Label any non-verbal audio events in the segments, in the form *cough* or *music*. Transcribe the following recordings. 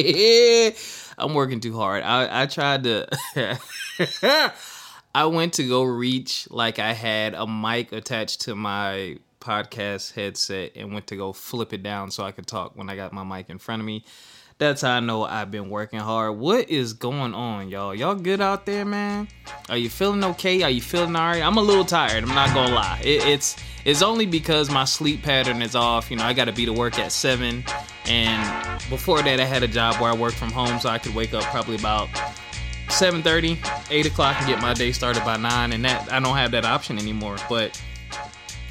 *laughs* I'm working too hard. I, I tried to. *laughs* I went to go reach like I had a mic attached to my podcast headset and went to go flip it down so I could talk when I got my mic in front of me. That's how I know I've been working hard. What is going on, y'all? Y'all good out there, man? Are you feeling okay? Are you feeling alright? I'm a little tired. I'm not gonna lie. It, it's it's only because my sleep pattern is off. You know, I got to be to work at seven, and before that, I had a job where I worked from home, so I could wake up probably about 7:30, 8 o'clock, and get my day started by nine. And that I don't have that option anymore. But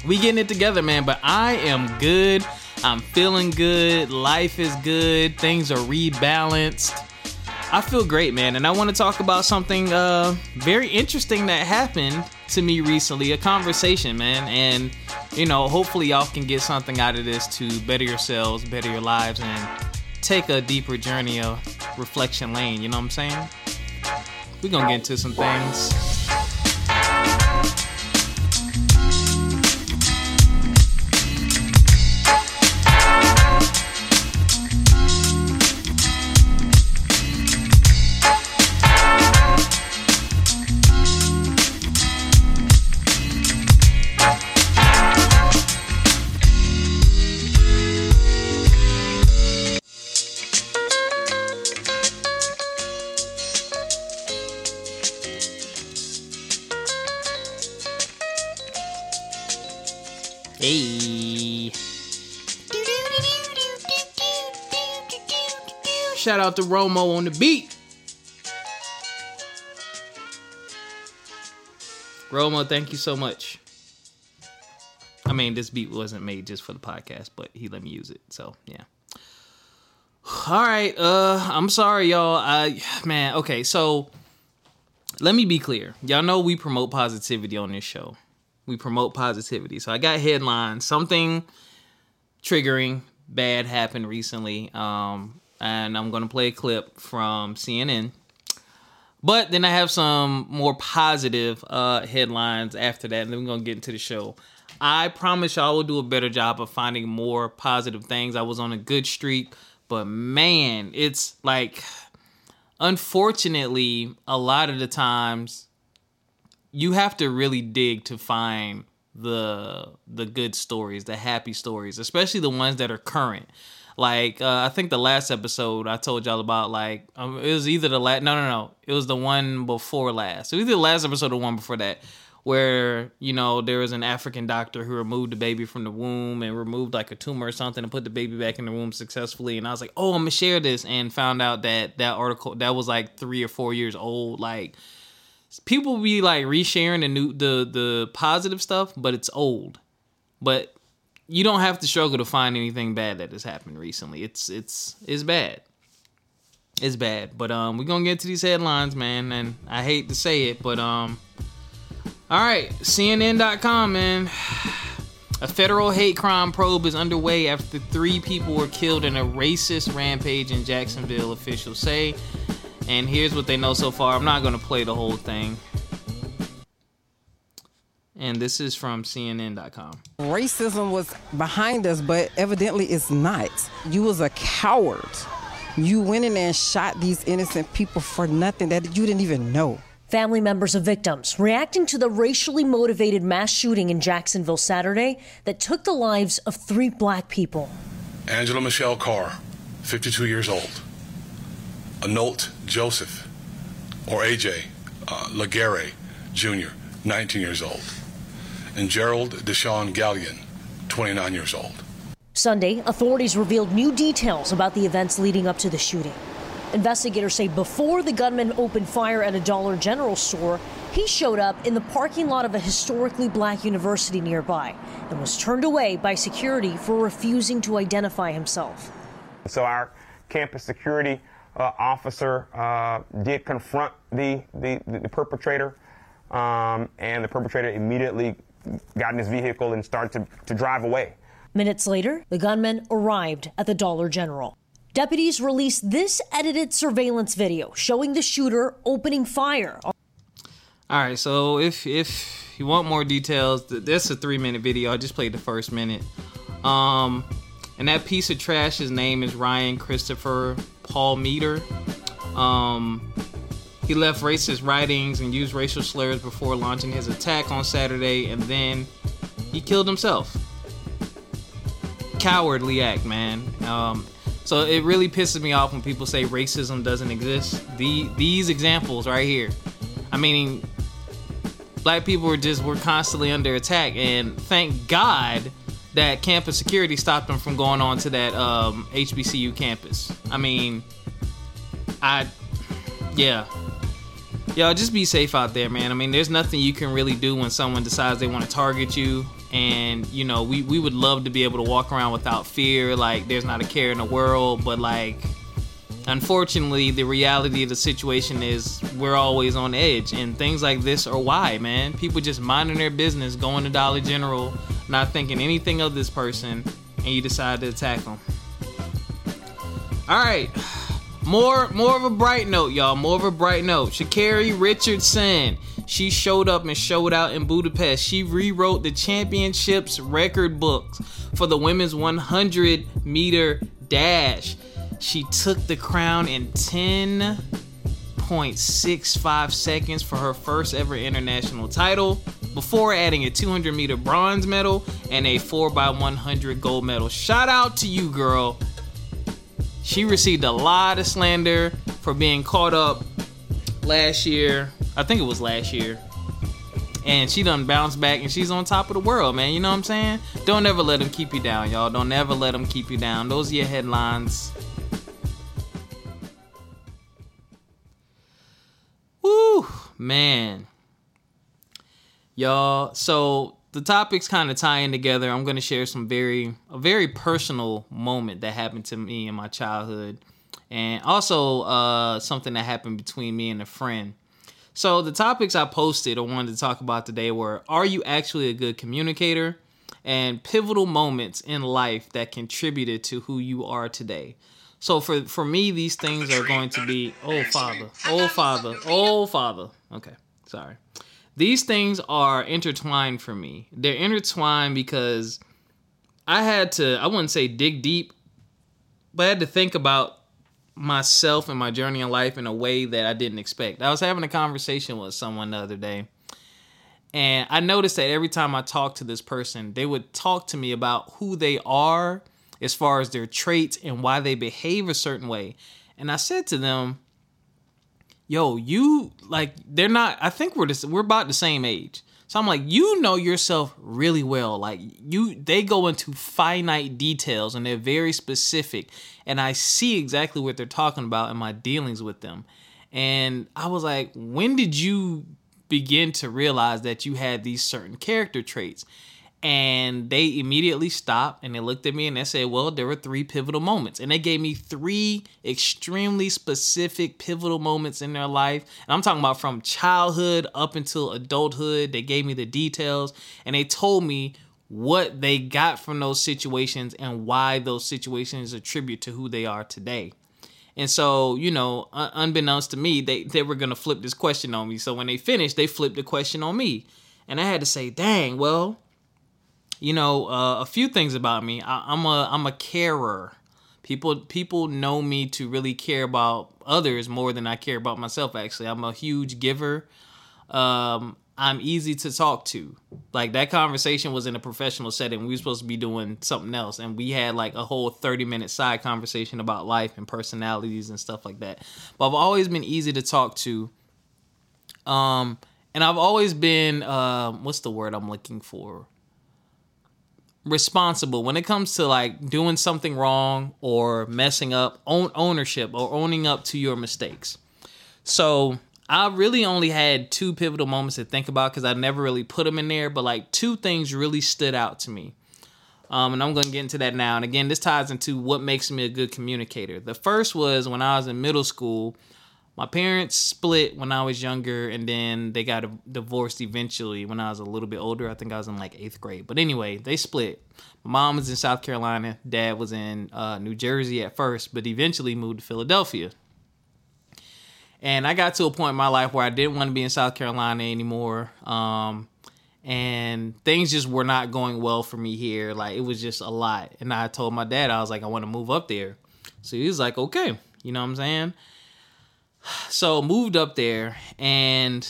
we getting it together, man. But I am good. I'm feeling good. Life is good. Things are rebalanced. I feel great, man. And I want to talk about something uh, very interesting that happened to me recently a conversation, man. And, you know, hopefully y'all can get something out of this to better yourselves, better your lives, and take a deeper journey of reflection lane. You know what I'm saying? We're going to get into some things. Out to Romo on the beat. Romo, thank you so much. I mean, this beat wasn't made just for the podcast, but he let me use it. So, yeah. All right, uh I'm sorry y'all. I man, okay. So, let me be clear. Y'all know we promote positivity on this show we promote positivity. So I got headlines. Something triggering bad happened recently. Um, and I'm gonna play a clip from CNN. But then I have some more positive uh, headlines after that, and then we're gonna get into the show. I promise y'all will do a better job of finding more positive things. I was on a good streak, but man, it's like unfortunately a lot of the times you have to really dig to find the the good stories, the happy stories, especially the ones that are current. Like uh, I think the last episode I told y'all about, like um, it was either the last, no, no, no, it was the one before last. It was the last episode or one before that, where you know there was an African doctor who removed the baby from the womb and removed like a tumor or something and put the baby back in the womb successfully. And I was like, oh, I'm gonna share this, and found out that that article that was like three or four years old, like people be like resharing the new the the positive stuff, but it's old. But you don't have to struggle to find anything bad that has happened recently. It's it's it's bad. It's bad. But um we're gonna get to these headlines, man, and I hate to say it, but um all right, CNN.com, man. *sighs* A federal hate crime probe is underway after three people were killed in a racist rampage in Jacksonville, officials say. And here's what they know so far. I'm not going to play the whole thing. And this is from CNN.com. Racism was behind us, but evidently it's not. You was a coward. You went in there and shot these innocent people for nothing that you didn't even know. Family members of victims reacting to the racially motivated mass shooting in Jacksonville Saturday that took the lives of three black people. Angela Michelle Carr, 52 years old. Anolt Joseph, or AJ uh, Laguerre Jr., 19 years old, and Gerald Deshawn Gallion, 29 years old. Sunday, authorities revealed new details about the events leading up to the shooting. Investigators say before the gunman opened fire at a Dollar General store, he showed up in the parking lot of a historically black university nearby and was turned away by security for refusing to identify himself. So our campus security uh, officer uh, did confront the, the, the perpetrator, um, and the perpetrator immediately got in his vehicle and started to, to drive away. Minutes later, the gunman arrived at the Dollar General. Deputies released this edited surveillance video showing the shooter opening fire. All right, so if if you want more details, this is a three minute video. I just played the first minute. Um, and that piece of trash, his name is Ryan Christopher Palmeter. Um, he left racist writings and used racial slurs before launching his attack on Saturday, and then he killed himself. Cowardly act, man. Um, so it really pisses me off when people say racism doesn't exist. The these examples right here. I mean, black people were just were constantly under attack, and thank God that campus security stopped them from going on to that um, HBCU campus. I mean, I yeah. Yo, just be safe out there, man. I mean, there's nothing you can really do when someone decides they want to target you. And, you know, we, we would love to be able to walk around without fear, like there's not a care in the world, but like unfortunately the reality of the situation is we're always on edge. And things like this are why man. People just minding their business going to dollar general not thinking anything of this person and you decide to attack them all right more more of a bright note y'all more of a bright note sha'carri richardson she showed up and showed out in budapest she rewrote the championships record books for the women's 100 meter dash she took the crown in 10.65 seconds for her first ever international title before adding a 200 meter bronze medal and a 4x100 gold medal. Shout out to you, girl. She received a lot of slander for being caught up last year. I think it was last year. And she done bounced back and she's on top of the world, man. You know what I'm saying? Don't ever let them keep you down, y'all. Don't ever let them keep you down. Those are your headlines. Woo, man. Y'all, so the topics kind of tie in together. I'm going to share some very a very personal moment that happened to me in my childhood and also uh, something that happened between me and a friend. So the topics I posted or wanted to talk about today were are you actually a good communicator and pivotal moments in life that contributed to who you are today. So for for me, these things are going to be oh father, oh father, oh father. Okay, sorry. These things are intertwined for me. They're intertwined because I had to. I wouldn't say dig deep, but I had to think about myself and my journey in life in a way that I didn't expect. I was having a conversation with someone the other day. And I noticed that every time I talked to this person, they would talk to me about who they are as far as their traits and why they behave a certain way. And I said to them, "Yo, you like they're not I think we're this we're about the same age." So I'm like, "You know yourself really well. Like you they go into finite details and they're very specific and I see exactly what they're talking about in my dealings with them." And I was like, "When did you begin to realize that you had these certain character traits?" And they immediately stopped and they looked at me and they said, Well, there were three pivotal moments. And they gave me three extremely specific pivotal moments in their life. And I'm talking about from childhood up until adulthood. They gave me the details and they told me what they got from those situations and why those situations attribute to who they are today. And so, you know, unbeknownst to me, they, they were going to flip this question on me. So when they finished, they flipped the question on me. And I had to say, dang, well, you know, uh, a few things about me. I, am a I'm a carer. People people know me to really care about others more than I care about myself. Actually, I'm a huge giver. Um, I'm easy to talk to. Like that conversation was in a professional setting. We were supposed to be doing something else, and we had like a whole 30 minute side conversation about life and personalities and stuff like that. But I've always been easy to talk to. Um, and I've always been uh, what's the word I'm looking for? Responsible when it comes to like doing something wrong or messing up own ownership or owning up to your mistakes. So i really only had two pivotal moments to think about because i never really put them in there but like two things really stood out to me. Um, and i'm going to get into that now. And again this ties into what makes me a good communicator. The first was when i was in middle school my parents split when I was younger, and then they got divorced eventually when I was a little bit older. I think I was in like eighth grade. But anyway, they split. My mom was in South Carolina, dad was in uh, New Jersey at first, but eventually moved to Philadelphia. And I got to a point in my life where I didn't want to be in South Carolina anymore. Um, and things just were not going well for me here. Like it was just a lot. And I told my dad, I was like, I want to move up there. So he was like, okay, You know what I'm saying? So moved up there and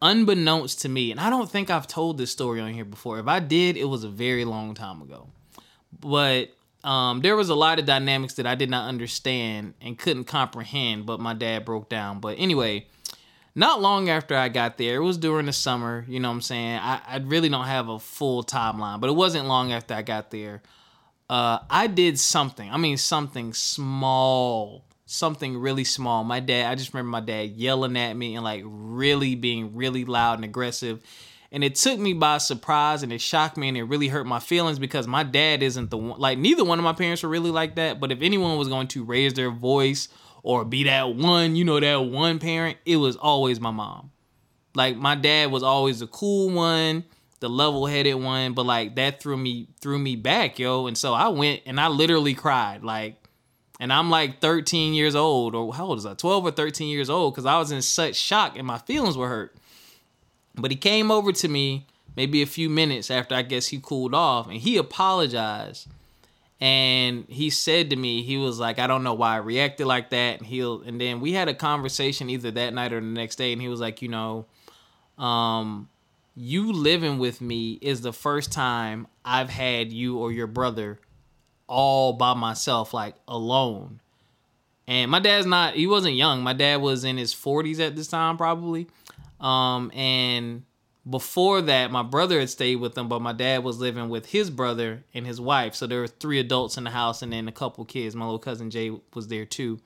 unbeknownst to me, and I don't think I've told this story on here before. If I did, it was a very long time ago. But um, there was a lot of dynamics that I did not understand and couldn't comprehend, but my dad broke down. But anyway, not long after I got there, it was during the summer, you know what I'm saying? I, I really don't have a full timeline, but it wasn't long after I got there. Uh, I did something, I mean, something small, something really small. My dad, I just remember my dad yelling at me and like really being really loud and aggressive. And it took me by surprise and it shocked me and it really hurt my feelings because my dad isn't the one, like, neither one of my parents were really like that. But if anyone was going to raise their voice or be that one, you know, that one parent, it was always my mom. Like my dad was always the cool one, the level-headed one, but like that threw me threw me back, yo. And so I went and I literally cried, like and I'm like 13 years old, or how old is I? 12 or 13 years old, because I was in such shock and my feelings were hurt. But he came over to me maybe a few minutes after I guess he cooled off and he apologized and he said to me he was like i don't know why i reacted like that and he'll and then we had a conversation either that night or the next day and he was like you know um you living with me is the first time i've had you or your brother all by myself like alone and my dad's not he wasn't young my dad was in his 40s at this time probably um and before that, my brother had stayed with them, but my dad was living with his brother and his wife. So there were three adults in the house and then a couple kids. My little cousin Jay was there too.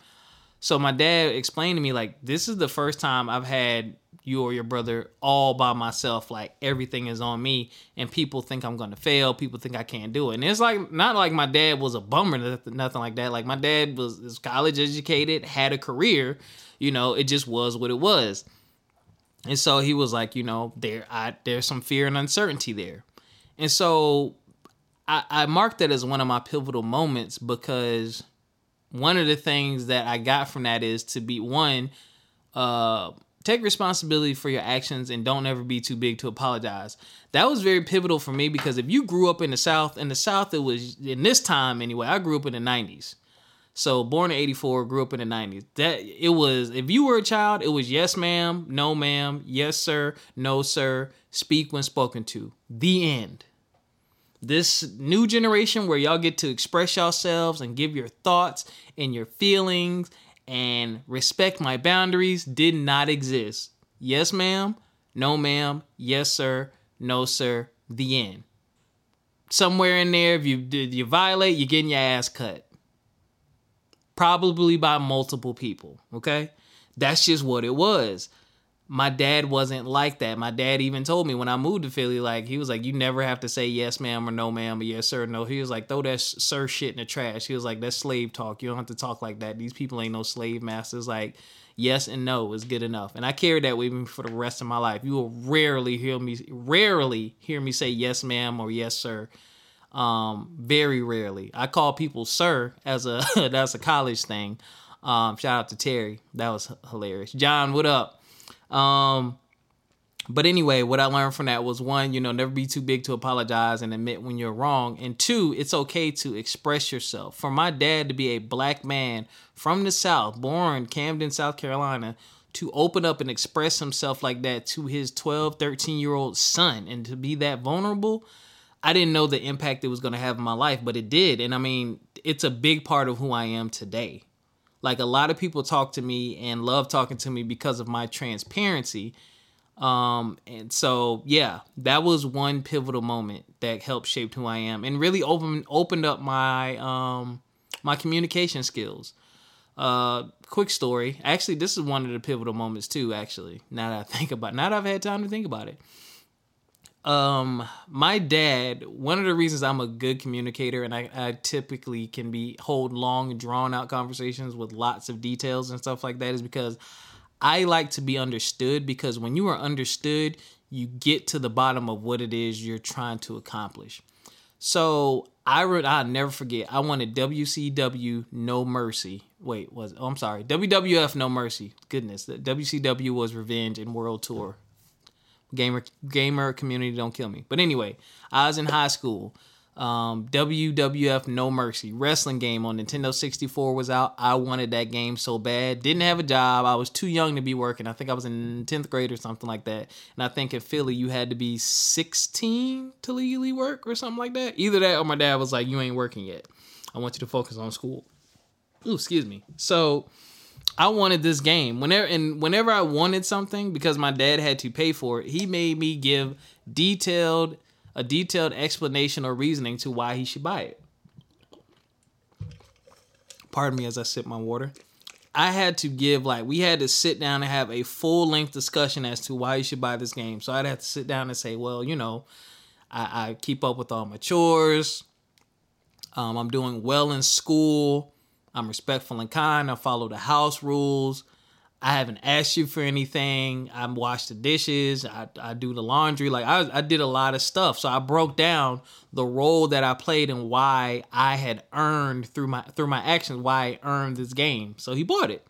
So my dad explained to me like this is the first time I've had you or your brother all by myself. Like everything is on me, and people think I'm gonna fail. People think I can't do it. And it's like not like my dad was a bummer, nothing like that. Like my dad was, was college educated, had a career. You know, it just was what it was. And so he was like, you know, there I there's some fear and uncertainty there. And so I, I marked that as one of my pivotal moments because one of the things that I got from that is to be one, uh, take responsibility for your actions and don't ever be too big to apologize. That was very pivotal for me because if you grew up in the South, in the South, it was in this time anyway, I grew up in the 90s. So born in 84, grew up in the 90s. That it was if you were a child, it was yes ma'am, no ma'am, yes sir, no sir, speak when spoken to. The end. This new generation where y'all get to express yourselves and give your thoughts and your feelings and respect my boundaries did not exist. Yes ma'am, no ma'am, yes sir, no sir, the end. Somewhere in there, if you did you violate, you're getting your ass cut probably by multiple people. Okay. That's just what it was. My dad wasn't like that. My dad even told me when I moved to Philly, like, he was like, you never have to say yes, ma'am, or no, ma'am, or yes, sir, no. He was like, throw that sir shit in the trash. He was like, that's slave talk. You don't have to talk like that. These people ain't no slave masters. Like, yes and no is good enough. And I carried that with me for the rest of my life. You will rarely hear me, rarely hear me say yes, ma'am, or yes, sir um, very rarely. I call people sir as a *laughs* that's a college thing. Um, shout out to Terry. That was hilarious. John, what up? Um, but anyway, what I learned from that was one, you know, never be too big to apologize and admit when you're wrong. And two, it's okay to express yourself. For my dad to be a black man from the South, born Camden, South Carolina, to open up and express himself like that to his 12, 13 year old son and to be that vulnerable, I didn't know the impact it was going to have in my life, but it did. And I mean, it's a big part of who I am today. Like a lot of people talk to me and love talking to me because of my transparency. Um, and so yeah, that was one pivotal moment that helped shape who I am and really opened opened up my um my communication skills. Uh quick story. Actually, this is one of the pivotal moments too, actually. Now that I think about it. now that I've had time to think about it um my dad one of the reasons i'm a good communicator and I, I typically can be hold long drawn out conversations with lots of details and stuff like that is because i like to be understood because when you are understood you get to the bottom of what it is you're trying to accomplish. So i would i'll never forget i wanted wcw no mercy. Wait was oh, i'm sorry wwf no mercy. Goodness the wcw was revenge and world tour gamer gamer community don't kill me. But anyway, I was in high school. Um, WWF No Mercy wrestling game on Nintendo 64 was out. I wanted that game so bad. Didn't have a job. I was too young to be working. I think I was in 10th grade or something like that. And I think in Philly, you had to be 16 to legally work or something like that. Either that or my dad was like, You ain't working yet. I want you to focus on school. Ooh, excuse me. So I wanted this game. Whenever and whenever I wanted something, because my dad had to pay for it, he made me give detailed a detailed explanation or reasoning to why he should buy it. Pardon me as I sip my water. I had to give like we had to sit down and have a full length discussion as to why you should buy this game. So I'd have to sit down and say, well, you know, I, I keep up with all my chores. Um, I'm doing well in school. I'm respectful and kind. I follow the house rules. I haven't asked you for anything. I wash the dishes. I, I do the laundry. Like I, I did a lot of stuff. So I broke down the role that I played and why I had earned through my through my actions why I earned this game. So he bought it.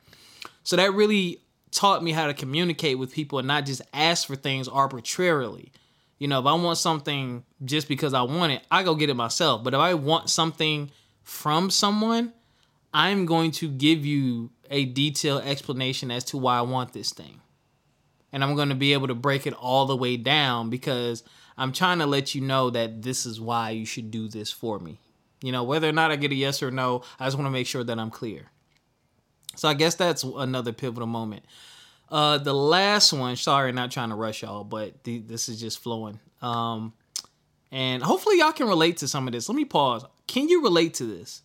So that really taught me how to communicate with people and not just ask for things arbitrarily. You know, if I want something just because I want it, I go get it myself. But if I want something from someone, I'm going to give you a detailed explanation as to why I want this thing. And I'm going to be able to break it all the way down because I'm trying to let you know that this is why you should do this for me. You know, whether or not I get a yes or no, I just want to make sure that I'm clear. So I guess that's another pivotal moment. Uh, the last one, sorry, not trying to rush y'all, but this is just flowing. Um, and hopefully y'all can relate to some of this. Let me pause. Can you relate to this?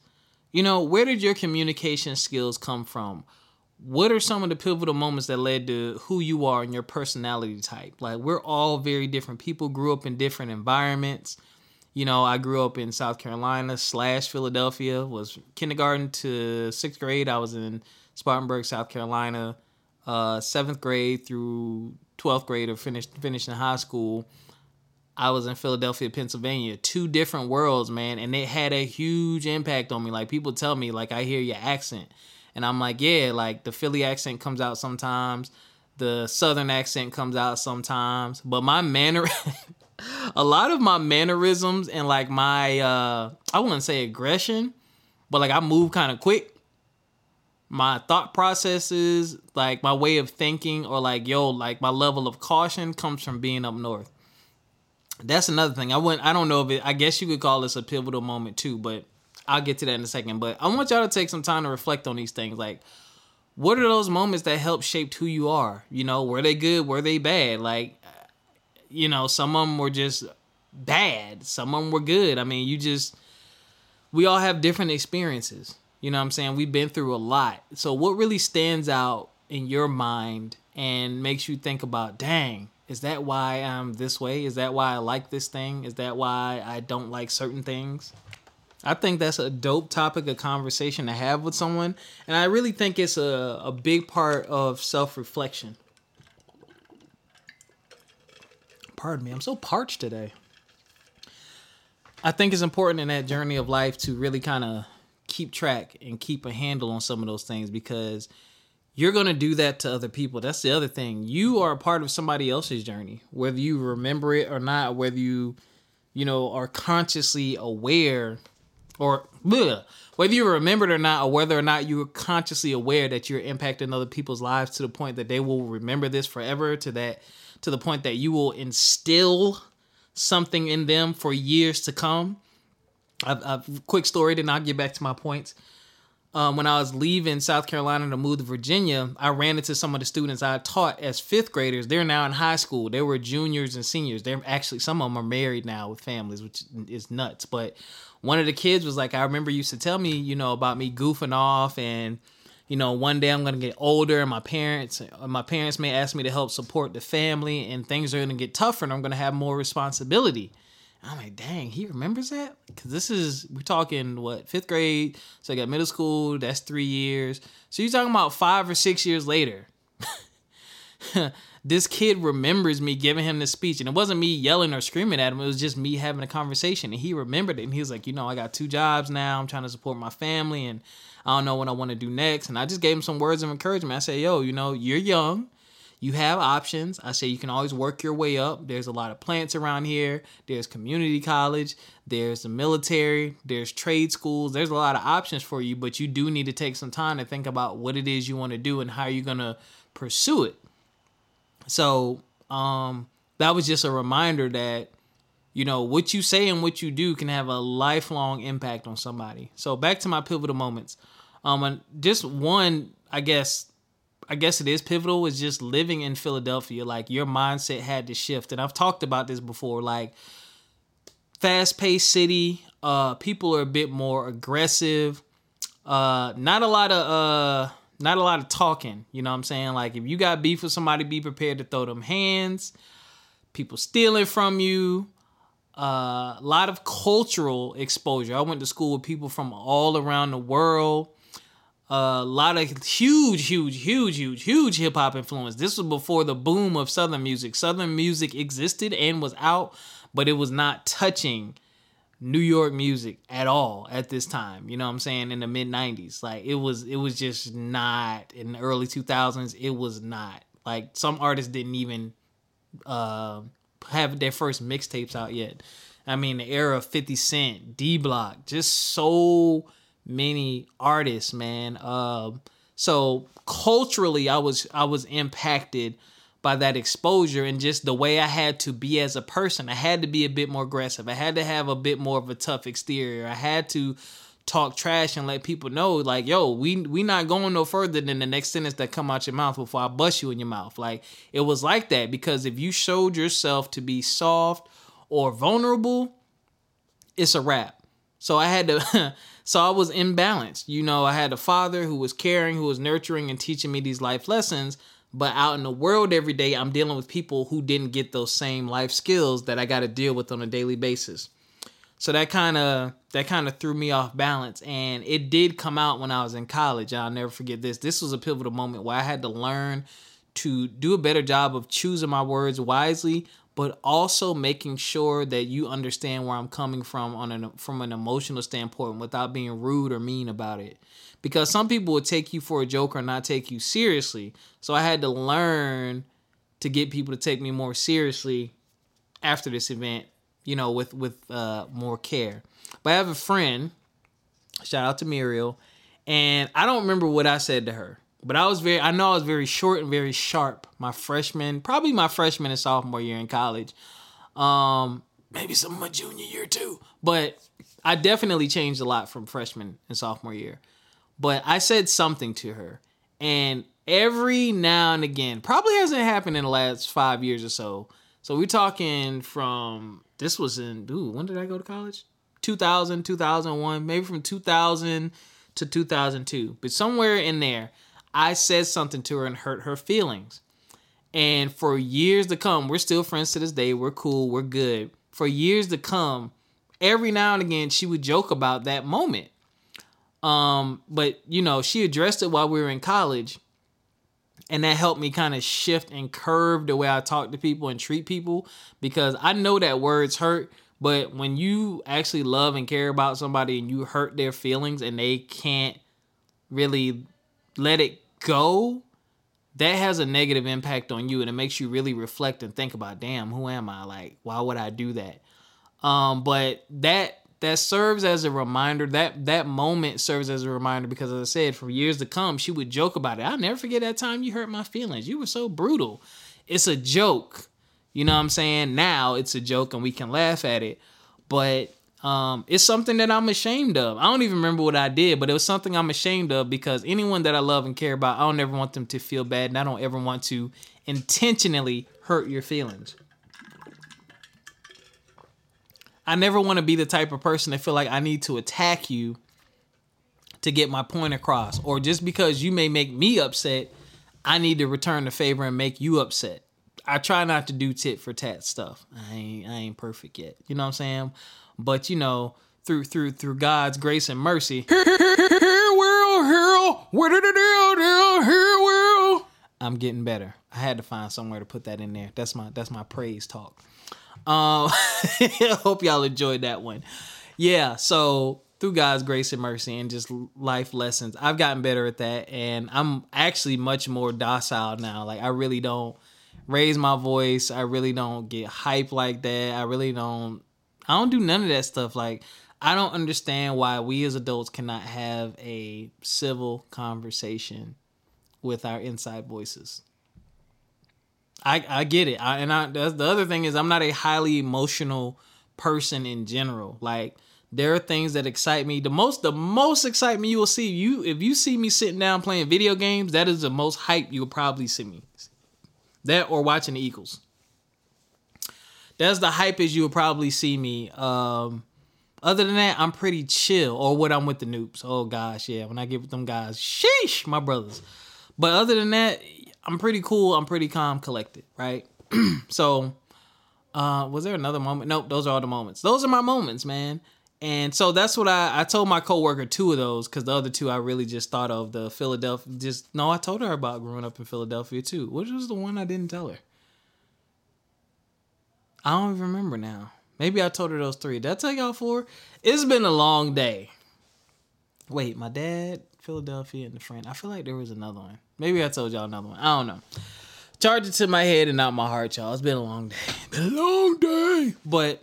You know, where did your communication skills come from? What are some of the pivotal moments that led to who you are and your personality type? Like, we're all very different people, grew up in different environments. You know, I grew up in South Carolina slash Philadelphia, was kindergarten to sixth grade. I was in Spartanburg, South Carolina, uh, seventh grade through 12th grade or finished finishing high school. I was in Philadelphia, Pennsylvania. Two different worlds, man, and it had a huge impact on me. Like people tell me, like I hear your accent, and I'm like, yeah, like the Philly accent comes out sometimes, the Southern accent comes out sometimes, but my manner, *laughs* a lot of my mannerisms and like my, uh I wouldn't say aggression, but like I move kind of quick. My thought processes, like my way of thinking, or like yo, like my level of caution comes from being up north that's another thing. I wouldn't. I don't know if it. I guess you could call this a pivotal moment too, but I'll get to that in a second. But I want y'all to take some time to reflect on these things. Like, what are those moments that help shape who you are? You know, were they good? Were they bad? Like, you know, some of them were just bad. Some of them were good. I mean, you just. We all have different experiences. You know what I'm saying? We've been through a lot. So, what really stands out in your mind and makes you think about, dang, is that why I'm this way? Is that why I like this thing? Is that why I don't like certain things? I think that's a dope topic of conversation to have with someone. And I really think it's a, a big part of self reflection. Pardon me, I'm so parched today. I think it's important in that journey of life to really kind of keep track and keep a handle on some of those things because you're going to do that to other people. That's the other thing. You are a part of somebody else's journey, whether you remember it or not, whether you, you know, are consciously aware or bleh, whether you remember it or not, or whether or not you're consciously aware that you're impacting other people's lives to the point that they will remember this forever, to that, to the point that you will instill something in them for years to come. I've quick story, then I'll get back to my points um, when I was leaving South Carolina to move to Virginia, I ran into some of the students I taught as fifth graders. They're now in high school. They were juniors and seniors. They're actually some of them are married now with families, which is nuts. But one of the kids was like, I remember used to tell me, you know, about me goofing off and you know, one day I'm gonna get older, and my parents, my parents may ask me to help support the family, and things are gonna get tougher, and I'm gonna have more responsibility. I'm like, dang, he remembers that? Because this is, we're talking, what, fifth grade? So I got middle school, that's three years. So you're talking about five or six years later. *laughs* this kid remembers me giving him this speech. And it wasn't me yelling or screaming at him, it was just me having a conversation. And he remembered it. And he was like, you know, I got two jobs now. I'm trying to support my family. And I don't know what I want to do next. And I just gave him some words of encouragement. I said, yo, you know, you're young you have options. I say you can always work your way up. There's a lot of plants around here. There's community college. There's the military. There's trade schools. There's a lot of options for you, but you do need to take some time to think about what it is you want to do and how you're going to pursue it. So, um, that was just a reminder that you know what you say and what you do can have a lifelong impact on somebody. So back to my pivotal moments. Um, just one, I guess, I guess it is pivotal is just living in Philadelphia. Like your mindset had to shift, and I've talked about this before. Like fast paced city, uh, people are a bit more aggressive. Uh, not a lot of uh, not a lot of talking. You know what I'm saying? Like if you got beef with somebody, be prepared to throw them hands. People stealing from you. A uh, lot of cultural exposure. I went to school with people from all around the world. A lot of huge, huge, huge, huge, huge hip hop influence. This was before the boom of Southern music. Southern music existed and was out, but it was not touching New York music at all at this time. You know what I'm saying? In the mid 90s. Like it was it was just not in the early 2000s, it was not. Like some artists didn't even uh, have their first mixtapes out yet. I mean, the era of 50 Cent, D Block, just so many artists, man. Uh, so culturally, I was I was impacted by that exposure and just the way I had to be as a person. I had to be a bit more aggressive. I had to have a bit more of a tough exterior. I had to talk trash and let people know like yo we we not going no further than the next sentence that come out your mouth before i bust you in your mouth like it was like that because if you showed yourself to be soft or vulnerable it's a wrap so i had to *laughs* so i was imbalanced you know i had a father who was caring who was nurturing and teaching me these life lessons but out in the world every day i'm dealing with people who didn't get those same life skills that i got to deal with on a daily basis so that kind of that kind of threw me off balance and it did come out when I was in college. I'll never forget this. This was a pivotal moment where I had to learn to do a better job of choosing my words wisely, but also making sure that you understand where I'm coming from on an from an emotional standpoint without being rude or mean about it. Because some people would take you for a joke or not take you seriously. So I had to learn to get people to take me more seriously after this event you know, with with uh, more care. But I have a friend, shout out to Muriel, and I don't remember what I said to her, but I was very, I know I was very short and very sharp. My freshman, probably my freshman and sophomore year in college, um, maybe some of my junior year too. But I definitely changed a lot from freshman and sophomore year. But I said something to her, and every now and again, probably hasn't happened in the last five years or so. So we're talking from this was in ooh, when did I go to college? 2000, 2001, maybe from 2000 to 2002. But somewhere in there, I said something to her and hurt her feelings. And for years to come, we're still friends to this day. We're cool, we're good. For years to come, every now and again she would joke about that moment. Um, but you know, she addressed it while we were in college and that helped me kind of shift and curve the way I talk to people and treat people because I know that words hurt, but when you actually love and care about somebody and you hurt their feelings and they can't really let it go, that has a negative impact on you and it makes you really reflect and think about, damn, who am I? Like, why would I do that? Um, but that that serves as a reminder that that moment serves as a reminder because as i said for years to come she would joke about it. I'll never forget that time you hurt my feelings. You were so brutal. It's a joke. You know what i'm saying? Now it's a joke and we can laugh at it. But um, it's something that i'm ashamed of i don't even remember what i did but it was something i'm ashamed of because anyone that i love and care about i don't ever want them to feel bad and i don't ever want to intentionally hurt your feelings I never want to be the type of person that feel like I need to attack you to get my point across or just because you may make me upset, I need to return the favor and make you upset. I try not to do tit for tat stuff. I ain't I ain't perfect yet. You know what I'm saying? But you know, through through through God's grace and mercy. Here, world, here, where did it do? Here, world. I'm getting better. I had to find somewhere to put that in there. That's my that's my praise talk. Um, I *laughs* hope y'all enjoyed that one. Yeah, so through God's grace and mercy and just life lessons, I've gotten better at that. And I'm actually much more docile now. Like, I really don't raise my voice. I really don't get hype like that. I really don't, I don't do none of that stuff. Like, I don't understand why we as adults cannot have a civil conversation with our inside voices. I I get it. I, and I the other thing is I'm not a highly emotional person in general. Like there are things that excite me. The most the most excitement you will see you if you see me sitting down playing video games, that is the most hype you'll probably see me. That or watching the Eagles. That's the hype as you will probably see me. Um other than that, I'm pretty chill. Or when I'm with the noobs. Oh gosh, yeah. When I get with them guys, sheesh, my brothers. But other than that, I'm pretty cool. I'm pretty calm, collected, right? *clears throat* so, uh, was there another moment? Nope, those are all the moments. Those are my moments, man. And so that's what I I told my coworker two of those because the other two I really just thought of the Philadelphia. Just no, I told her about growing up in Philadelphia too. Which was the one I didn't tell her? I don't even remember now. Maybe I told her those three. Did I tell y'all four? It's been a long day. Wait, my dad, Philadelphia, and the friend. I feel like there was another one. Maybe I told y'all another one. I don't know. Charge it to my head and not my heart, y'all. It's been a long day. *laughs* Been a long day. But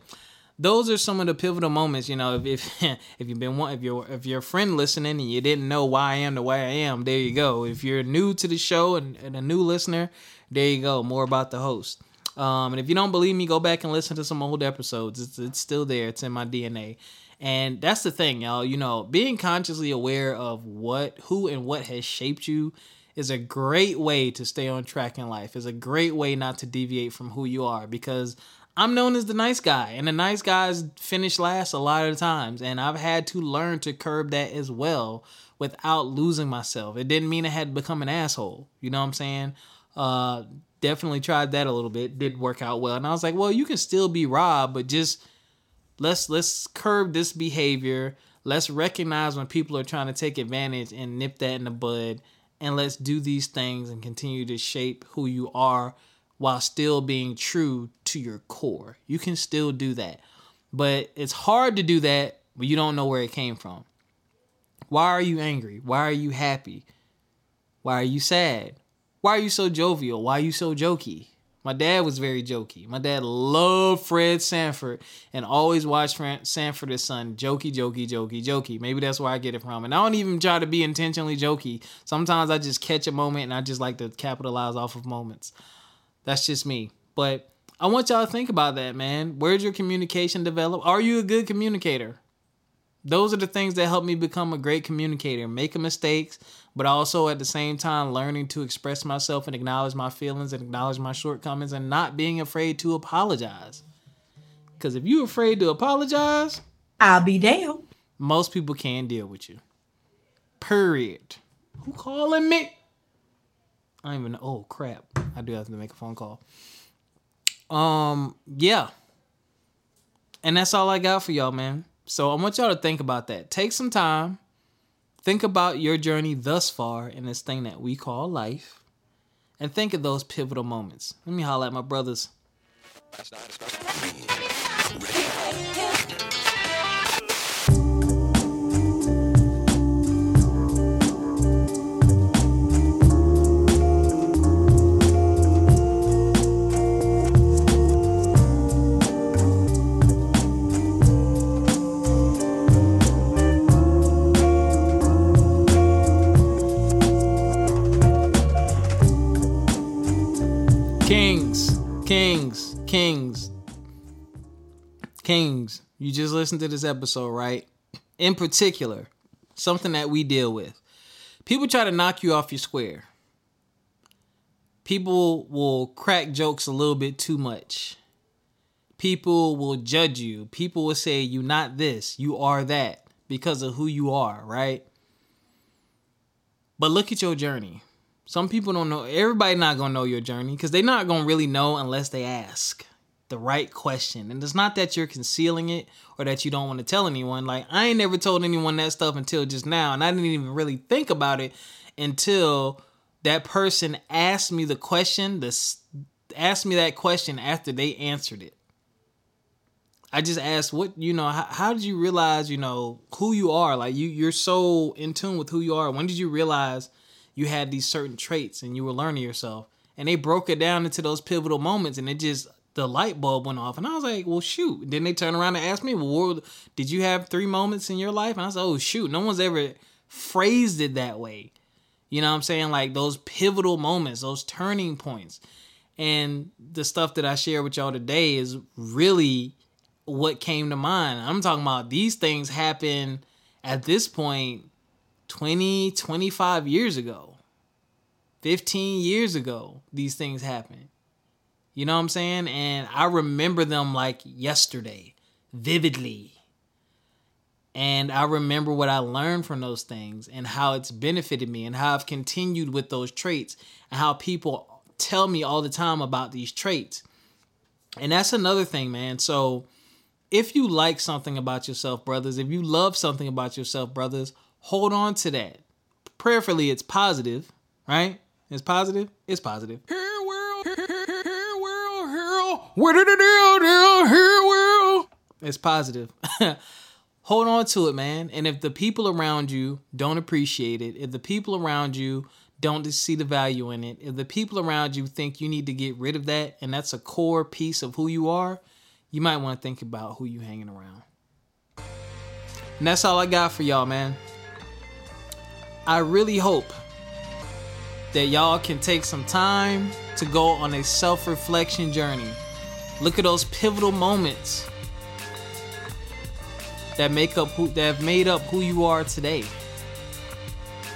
those are some of the pivotal moments. You know, if if, *laughs* if you've been one, if you're if you're a friend listening and you didn't know why I am the way I am, there you go. If you're new to the show and, and a new listener, there you go. More about the host. Um, and if you don't believe me, go back and listen to some old episodes. It's it's still there. It's in my DNA. And that's the thing, y'all. You know, being consciously aware of what, who, and what has shaped you is a great way to stay on track in life. Is a great way not to deviate from who you are because I'm known as the nice guy, and the nice guys finish last a lot of times, and I've had to learn to curb that as well without losing myself. It didn't mean I had to become an asshole. You know what I'm saying? Uh, definitely tried that a little bit. Did work out well, and I was like, well, you can still be Rob, but just let's let's curb this behavior. Let's recognize when people are trying to take advantage and nip that in the bud, and let's do these things and continue to shape who you are while still being true to your core. You can still do that, but it's hard to do that when you don't know where it came from. Why are you angry? Why are you happy? Why are you sad? Why are you so jovial? Why are you so jokey? My dad was very jokey. My dad loved Fred Sanford and always watched Fred Sanford his son jokey, jokey, jokey, jokey. Maybe that's where I get it from. And I don't even try to be intentionally jokey. Sometimes I just catch a moment and I just like to capitalize off of moments. That's just me. But I want y'all to think about that, man. Where's your communication develop? Are you a good communicator? Those are the things that help me become a great communicator. Making mistakes, but also at the same time learning to express myself and acknowledge my feelings and acknowledge my shortcomings and not being afraid to apologize. Because if you're afraid to apologize, I'll be damned. Most people can't deal with you. Period. Who calling me? I don't even know. Oh crap! I do have to make a phone call. Um, yeah. And that's all I got for y'all, man. So I want y'all to think about that. Take some time. Think about your journey thus far in this thing that we call life. And think of those pivotal moments. Let me holler at my brothers. You just listened to this episode, right? In particular, something that we deal with. People try to knock you off your square. People will crack jokes a little bit too much. People will judge you. People will say, You not this, you are that because of who you are, right? But look at your journey. Some people don't know. Everybody not gonna know your journey because they're not gonna really know unless they ask the right question. And it's not that you're concealing it or that you don't want to tell anyone. Like I ain't never told anyone that stuff until just now, and I didn't even really think about it until that person asked me the question. This asked me that question after they answered it. I just asked what you know. How, how, did you realize you know who you are? Like you, you're so in tune with who you are. When did you realize you had these certain traits and you were learning yourself? And they broke it down into those pivotal moments, and it just the light bulb went off. And I was like, well, shoot. Then they turn around and ask me, well, did you have three moments in your life? And I said, oh shoot, no one's ever phrased it that way. You know what I'm saying? Like those pivotal moments, those turning points. And the stuff that I share with y'all today is really what came to mind. I'm talking about these things happen at this point 20, 25 years ago. 15 years ago, these things happened. You know what I'm saying? And I remember them like yesterday, vividly. And I remember what I learned from those things and how it's benefited me and how I've continued with those traits and how people tell me all the time about these traits. And that's another thing, man. So, if you like something about yourself, brothers, if you love something about yourself, brothers, hold on to that. Prayerfully, it's positive, right? It's positive. It's positive. It's positive. *laughs* hold on to it, man. And if the people around you don't appreciate it, if the people around you don't see the value in it, if the people around you think you need to get rid of that, and that's a core piece of who you are, you might want to think about who you hanging around. And that's all I got for y'all, man. I really hope that y'all can take some time to go on a self-reflection journey. Look at those pivotal moments that make up who that have made up who you are today.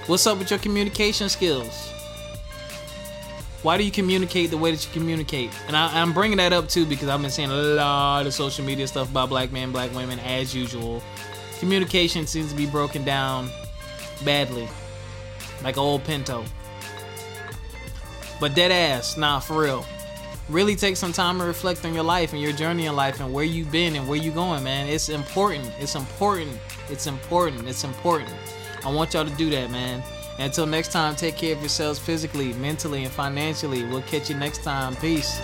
What's up with your communication skills? Why do you communicate the way that you communicate? And I, am bringing that up too because I've been seeing a lot of social media stuff about black men, black women, as usual. Communication seems to be broken down badly, like old Pinto. But dead ass, nah, for real. Really take some time to reflect on your life and your journey in life and where you've been and where you're going, man. It's important. It's important. It's important. It's important. I want y'all to do that, man. Until next time, take care of yourselves physically, mentally, and financially. We'll catch you next time. Peace.